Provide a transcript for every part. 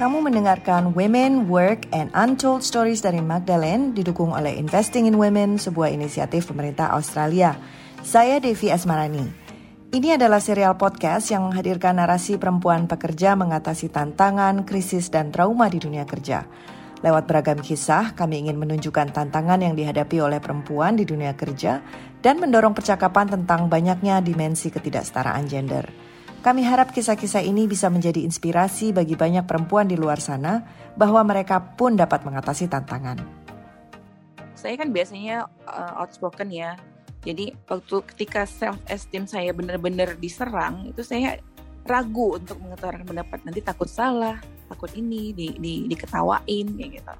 kamu mendengarkan Women, Work, and Untold Stories dari Magdalene didukung oleh Investing in Women, sebuah inisiatif pemerintah Australia. Saya Devi Asmarani. Ini adalah serial podcast yang menghadirkan narasi perempuan pekerja mengatasi tantangan, krisis, dan trauma di dunia kerja. Lewat beragam kisah, kami ingin menunjukkan tantangan yang dihadapi oleh perempuan di dunia kerja dan mendorong percakapan tentang banyaknya dimensi ketidaksetaraan gender. Kami harap kisah-kisah ini bisa menjadi inspirasi bagi banyak perempuan di luar sana bahwa mereka pun dapat mengatasi tantangan. Saya kan biasanya uh, outspoken ya. Jadi waktu ketika self esteem saya benar-benar diserang, itu saya ragu untuk mengutarakan pendapat. Nanti takut salah, takut ini di, di diketawain kayak gitu.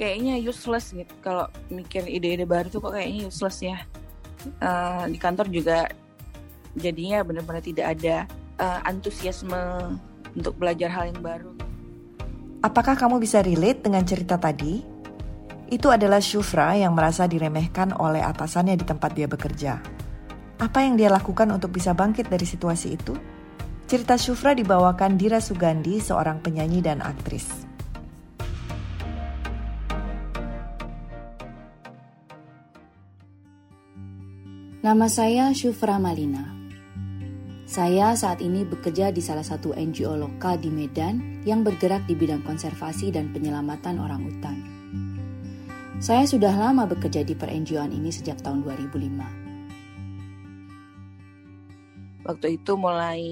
Kayaknya useless gitu. Kalau mikir ide-ide baru tuh kok kayaknya useless ya. Uh, di kantor juga jadinya benar-benar tidak ada uh, antusiasme untuk belajar hal yang baru. Apakah kamu bisa relate dengan cerita tadi? Itu adalah Shufra yang merasa diremehkan oleh atasannya di tempat dia bekerja. Apa yang dia lakukan untuk bisa bangkit dari situasi itu? Cerita Shufra dibawakan Dira Sugandi, seorang penyanyi dan aktris. Nama saya Shufra Malina. Saya saat ini bekerja di salah satu NGO lokal di Medan yang bergerak di bidang konservasi dan penyelamatan orang hutan. Saya sudah lama bekerja di per-NGOan ini sejak tahun 2005. Waktu itu mulai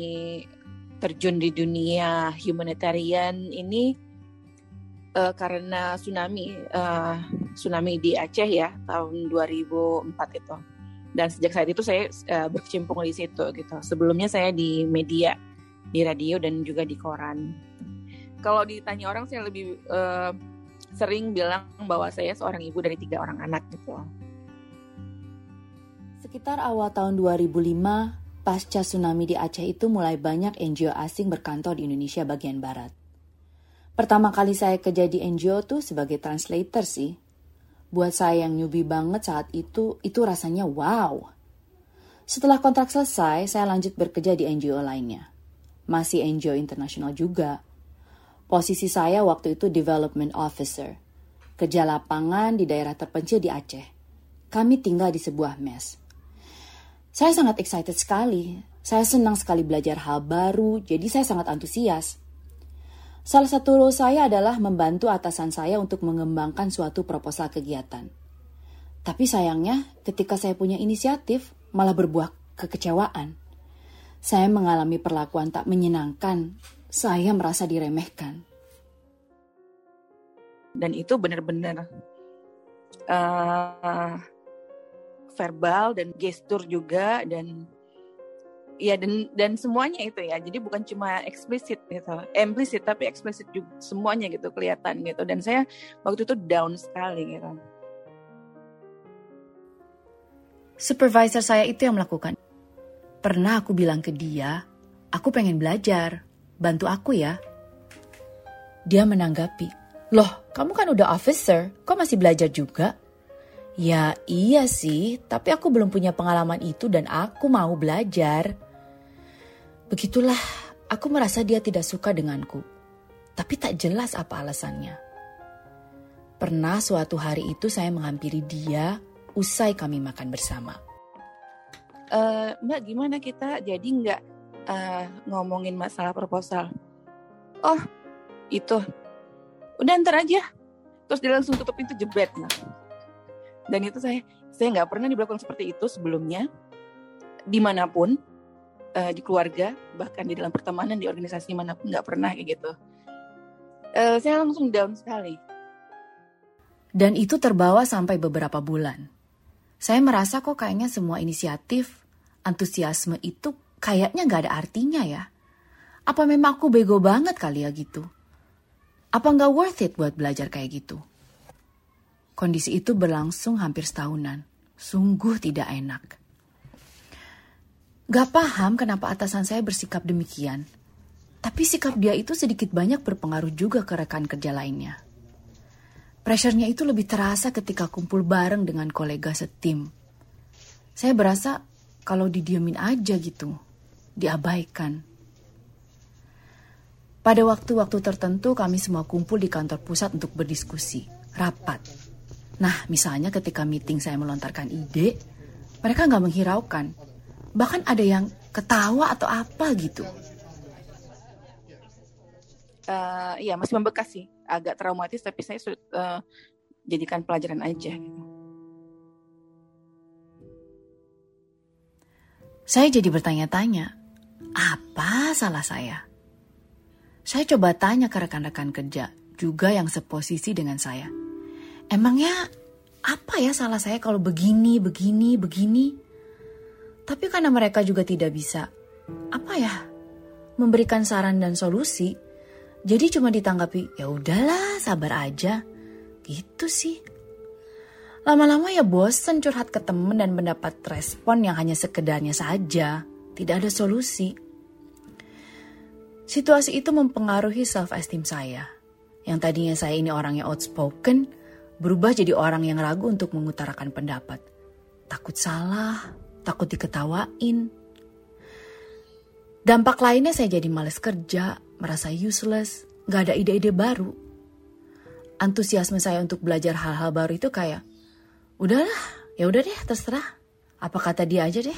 terjun di dunia humanitarian ini uh, karena tsunami uh, tsunami di Aceh ya tahun 2004 itu dan sejak saat itu saya uh, berkecimpung di situ gitu. Sebelumnya saya di media di radio dan juga di koran. Kalau ditanya orang saya lebih uh, sering bilang bahwa saya seorang ibu dari tiga orang anak gitu sekitar awal tahun 2005 pasca tsunami di Aceh itu mulai banyak NGO asing berkantor di Indonesia bagian barat. Pertama kali saya kerja di NGO tuh sebagai translator sih Buat saya yang newbie banget saat itu, itu rasanya wow. Setelah kontrak selesai, saya lanjut bekerja di NGO lainnya. Masih NGO internasional juga. Posisi saya waktu itu Development Officer. Kerja lapangan di daerah terpencil di Aceh. Kami tinggal di sebuah mes. Saya sangat excited sekali. Saya senang sekali belajar hal baru, jadi saya sangat antusias. Salah satu role saya adalah membantu atasan saya untuk mengembangkan suatu proposal kegiatan. Tapi sayangnya, ketika saya punya inisiatif, malah berbuah kekecewaan. Saya mengalami perlakuan tak menyenangkan. Saya merasa diremehkan. Dan itu benar-benar uh, verbal dan gestur juga dan ya dan dan semuanya itu ya. Jadi bukan cuma eksplisit gitu. Implisit tapi eksplisit juga semuanya gitu kelihatan gitu. Dan saya waktu itu down sekali gitu. Supervisor saya itu yang melakukan. Pernah aku bilang ke dia aku pengen belajar bantu aku ya. Dia menanggapi loh kamu kan udah officer kok masih belajar juga? Ya iya sih, tapi aku belum punya pengalaman itu dan aku mau belajar. Begitulah, aku merasa dia tidak suka denganku, tapi tak jelas apa alasannya. Pernah suatu hari itu saya menghampiri dia usai kami makan bersama. Uh, Mbak, gimana kita jadi nggak uh, ngomongin masalah proposal? Oh, itu. Udah ntar aja. Terus dia langsung tutup pintu jebret. Nah. Dan itu saya saya nggak pernah diberlakukan seperti itu sebelumnya di mana pun uh, di keluarga bahkan di dalam pertemanan di organisasi mana pun nggak pernah kayak gitu. Uh, saya langsung down sekali. Dan itu terbawa sampai beberapa bulan. Saya merasa kok kayaknya semua inisiatif antusiasme itu kayaknya nggak ada artinya ya. Apa memang aku bego banget kali ya gitu? Apa nggak worth it buat belajar kayak gitu? Kondisi itu berlangsung hampir setahunan. Sungguh tidak enak Gak paham kenapa atasan saya bersikap demikian. Tapi sikap dia itu sedikit banyak berpengaruh juga ke rekan kerja lainnya. Pressure-nya itu lebih terasa ketika kumpul bareng dengan kolega setim. Saya berasa kalau didiemin aja gitu, diabaikan. Pada waktu-waktu tertentu kami semua kumpul di kantor pusat untuk berdiskusi, rapat. Nah, misalnya ketika meeting saya melontarkan ide, mereka nggak menghiraukan. Bahkan ada yang ketawa atau apa gitu. Uh, ya masih membekas sih, agak traumatis tapi saya uh, jadikan pelajaran aja gitu. Saya jadi bertanya-tanya, apa salah saya? Saya coba tanya ke rekan-rekan kerja, juga yang seposisi dengan saya. Emangnya apa ya salah saya kalau begini, begini, begini? Tapi karena mereka juga tidak bisa, apa ya, memberikan saran dan solusi, jadi cuma ditanggapi, ya udahlah, sabar aja. Gitu sih. Lama-lama ya bosen curhat ke temen dan mendapat respon yang hanya sekedarnya saja. Tidak ada solusi. Situasi itu mempengaruhi self-esteem saya. Yang tadinya saya ini orang yang outspoken, berubah jadi orang yang ragu untuk mengutarakan pendapat. Takut salah, takut diketawain. Dampak lainnya saya jadi males kerja, merasa useless, gak ada ide-ide baru. Antusiasme saya untuk belajar hal-hal baru itu kayak, udahlah ya udah deh terserah. Apa kata dia aja deh.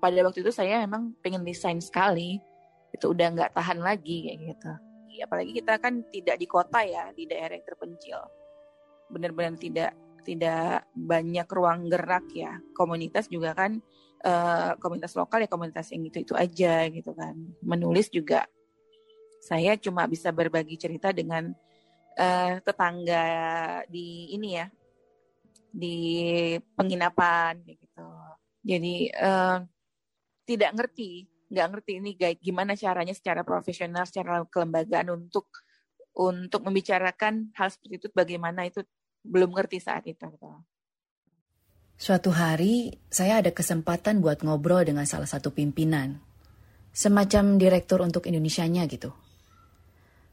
Pada waktu itu saya emang pengen desain sekali. Itu udah nggak tahan lagi kayak gitu. Apalagi kita kan tidak di kota ya di daerah yang terpencil. Benar-benar tidak tidak banyak ruang gerak ya. Komunitas juga kan uh, komunitas lokal ya komunitas yang itu itu aja gitu kan. Menulis juga. Saya cuma bisa berbagi cerita dengan uh, tetangga di ini ya di penginapan gitu. Jadi uh, tidak ngerti, nggak ngerti ini gimana caranya secara profesional, secara kelembagaan untuk untuk membicarakan hal seperti itu bagaimana itu belum ngerti saat itu. Gitu. Suatu hari saya ada kesempatan buat ngobrol dengan salah satu pimpinan, semacam direktur untuk Indonesianya gitu.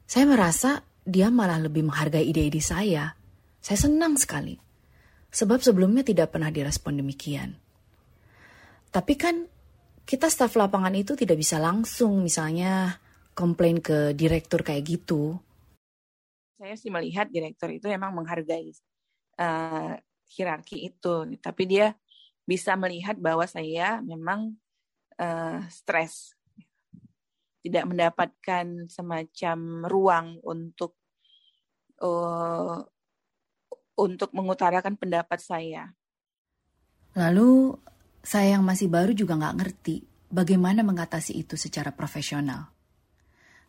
Saya merasa dia malah lebih menghargai ide-ide saya. Saya senang sekali. Sebab sebelumnya tidak pernah direspon demikian. Tapi kan kita staf lapangan itu tidak bisa langsung misalnya komplain ke direktur kayak gitu. Saya sih melihat direktur itu memang menghargai uh, hierarki itu, tapi dia bisa melihat bahwa saya memang uh, stres, tidak mendapatkan semacam ruang untuk uh, untuk mengutarakan pendapat saya. Lalu saya yang masih baru juga nggak ngerti bagaimana mengatasi itu secara profesional.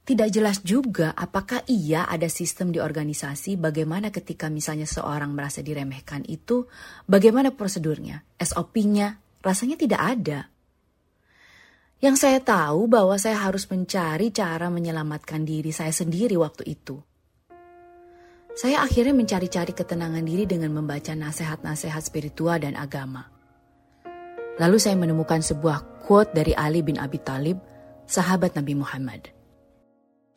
Tidak jelas juga apakah iya ada sistem di organisasi bagaimana ketika misalnya seorang merasa diremehkan itu, bagaimana prosedurnya, SOP-nya, rasanya tidak ada. Yang saya tahu bahwa saya harus mencari cara menyelamatkan diri saya sendiri waktu itu. Saya akhirnya mencari-cari ketenangan diri dengan membaca nasihat-nasihat spiritual dan agama. Lalu saya menemukan sebuah quote dari Ali bin Abi Talib, sahabat Nabi Muhammad.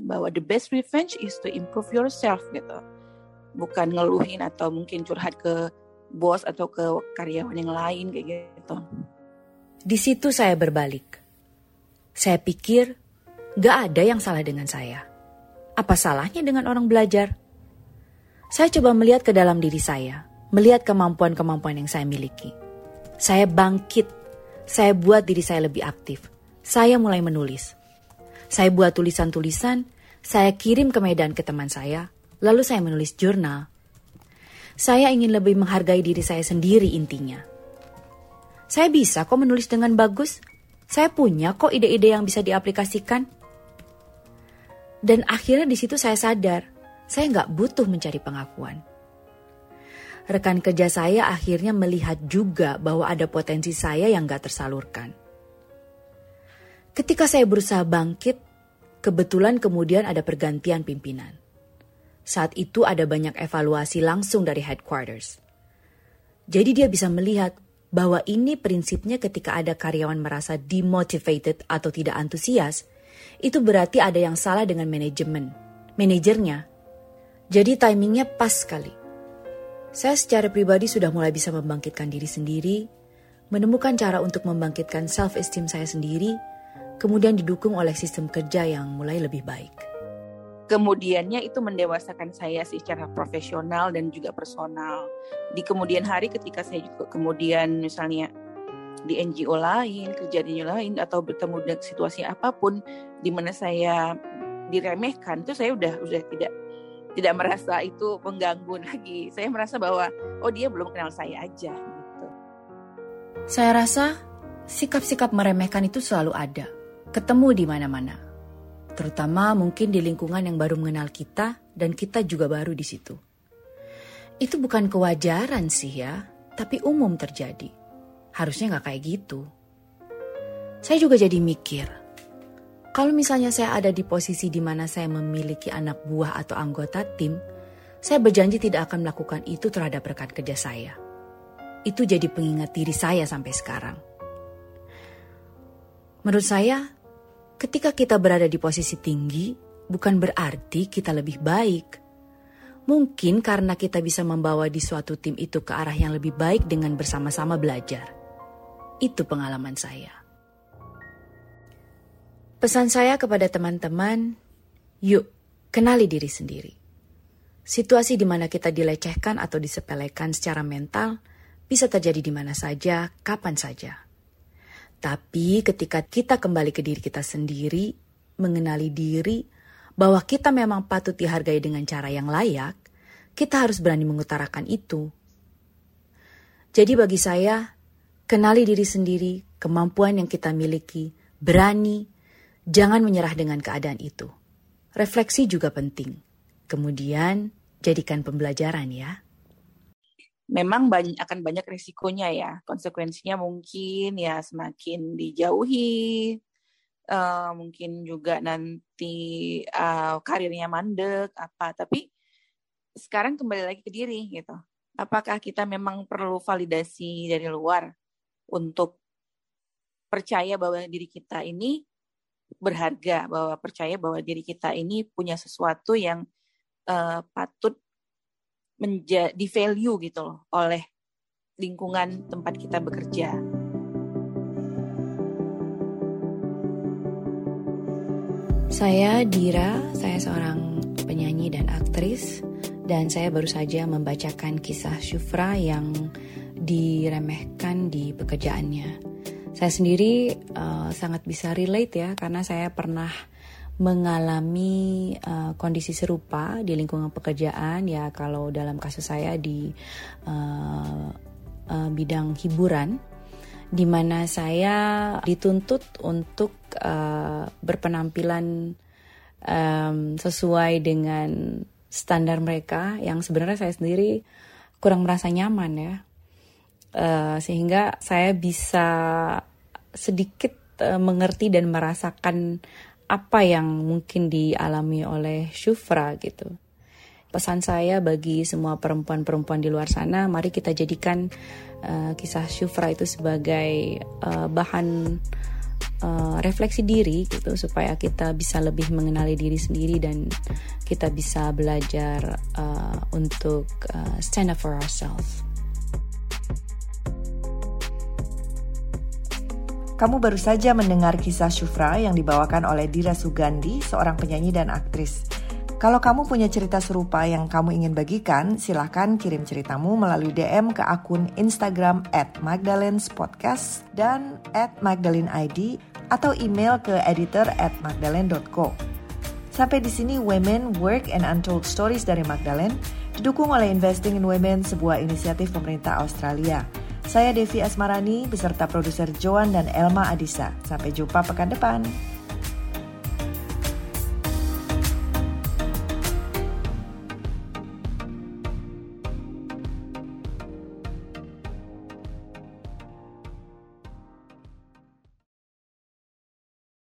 Bahwa the best revenge is to improve yourself gitu. Bukan ngeluhin atau mungkin curhat ke bos atau ke karyawan yang lain kayak gitu. Di situ saya berbalik. Saya pikir gak ada yang salah dengan saya. Apa salahnya dengan orang belajar? Saya coba melihat ke dalam diri saya, melihat kemampuan-kemampuan yang saya miliki. Saya bangkit, saya buat diri saya lebih aktif. Saya mulai menulis. Saya buat tulisan-tulisan, saya kirim ke Medan ke teman saya, lalu saya menulis jurnal. Saya ingin lebih menghargai diri saya sendiri intinya. Saya bisa kok menulis dengan bagus. Saya punya kok ide-ide yang bisa diaplikasikan. Dan akhirnya di situ saya sadar, saya nggak butuh mencari pengakuan. Rekan kerja saya akhirnya melihat juga bahwa ada potensi saya yang nggak tersalurkan. Ketika saya berusaha bangkit, kebetulan kemudian ada pergantian pimpinan. Saat itu ada banyak evaluasi langsung dari headquarters. Jadi dia bisa melihat bahwa ini prinsipnya ketika ada karyawan merasa demotivated atau tidak antusias, itu berarti ada yang salah dengan manajemen, manajernya jadi timingnya pas sekali. Saya secara pribadi sudah mulai bisa membangkitkan diri sendiri, menemukan cara untuk membangkitkan self-esteem saya sendiri, kemudian didukung oleh sistem kerja yang mulai lebih baik. Kemudiannya itu mendewasakan saya secara profesional dan juga personal. Di kemudian hari ketika saya juga kemudian misalnya di NGO lain, kerja di NGO lain atau bertemu dengan situasi apa pun di mana saya diremehkan itu saya udah udah tidak tidak merasa itu mengganggu lagi. Saya merasa bahwa oh dia belum kenal saya aja gitu. Saya rasa sikap-sikap meremehkan itu selalu ada, ketemu di mana-mana. Terutama mungkin di lingkungan yang baru mengenal kita dan kita juga baru di situ. Itu bukan kewajaran sih ya, tapi umum terjadi. Harusnya nggak kayak gitu. Saya juga jadi mikir, kalau misalnya saya ada di posisi di mana saya memiliki anak buah atau anggota tim, saya berjanji tidak akan melakukan itu terhadap rekan kerja saya. Itu jadi pengingat diri saya sampai sekarang. Menurut saya, Ketika kita berada di posisi tinggi, bukan berarti kita lebih baik. Mungkin karena kita bisa membawa di suatu tim itu ke arah yang lebih baik dengan bersama-sama belajar. Itu pengalaman saya. Pesan saya kepada teman-teman, yuk kenali diri sendiri. Situasi di mana kita dilecehkan atau disepelekan secara mental bisa terjadi di mana saja, kapan saja. Tapi ketika kita kembali ke diri kita sendiri, mengenali diri bahwa kita memang patut dihargai dengan cara yang layak, kita harus berani mengutarakan itu. Jadi bagi saya, kenali diri sendiri, kemampuan yang kita miliki, berani, jangan menyerah dengan keadaan itu. Refleksi juga penting. Kemudian, jadikan pembelajaran ya memang banyak akan banyak risikonya ya. Konsekuensinya mungkin ya semakin dijauhi uh, mungkin juga nanti uh, karirnya mandek apa. Tapi sekarang kembali lagi ke diri gitu. Apakah kita memang perlu validasi dari luar untuk percaya bahwa diri kita ini berharga bahwa percaya bahwa diri kita ini punya sesuatu yang uh, patut menjadi value gitu loh oleh lingkungan tempat kita bekerja. Saya Dira, saya seorang penyanyi dan aktris dan saya baru saja membacakan kisah Syufra yang diremehkan di pekerjaannya. Saya sendiri uh, sangat bisa relate ya karena saya pernah mengalami uh, kondisi serupa di lingkungan pekerjaan ya kalau dalam kasus saya di uh, uh, bidang hiburan di mana saya dituntut untuk uh, berpenampilan um, sesuai dengan standar mereka yang sebenarnya saya sendiri kurang merasa nyaman ya. Uh, sehingga saya bisa sedikit uh, mengerti dan merasakan apa yang mungkin dialami oleh Syufra gitu. Pesan saya bagi semua perempuan-perempuan di luar sana, mari kita jadikan uh, kisah Syufra itu sebagai uh, bahan uh, refleksi diri gitu supaya kita bisa lebih mengenali diri sendiri dan kita bisa belajar uh, untuk uh, stand up for ourselves. Kamu baru saja mendengar kisah Syufra yang dibawakan oleh Dira Sugandi, seorang penyanyi dan aktris. Kalau kamu punya cerita serupa yang kamu ingin bagikan, silahkan kirim ceritamu melalui DM ke akun Instagram at Magdalene's Podcast dan at Magdalene ID atau email ke editor at magdalene.co. Sampai di sini Women, Work, and Untold Stories dari Magdalene didukung oleh Investing in Women, sebuah inisiatif pemerintah Australia. Saya Devi Asmarani beserta produser Joan dan Elma Adisa. Sampai jumpa pekan depan.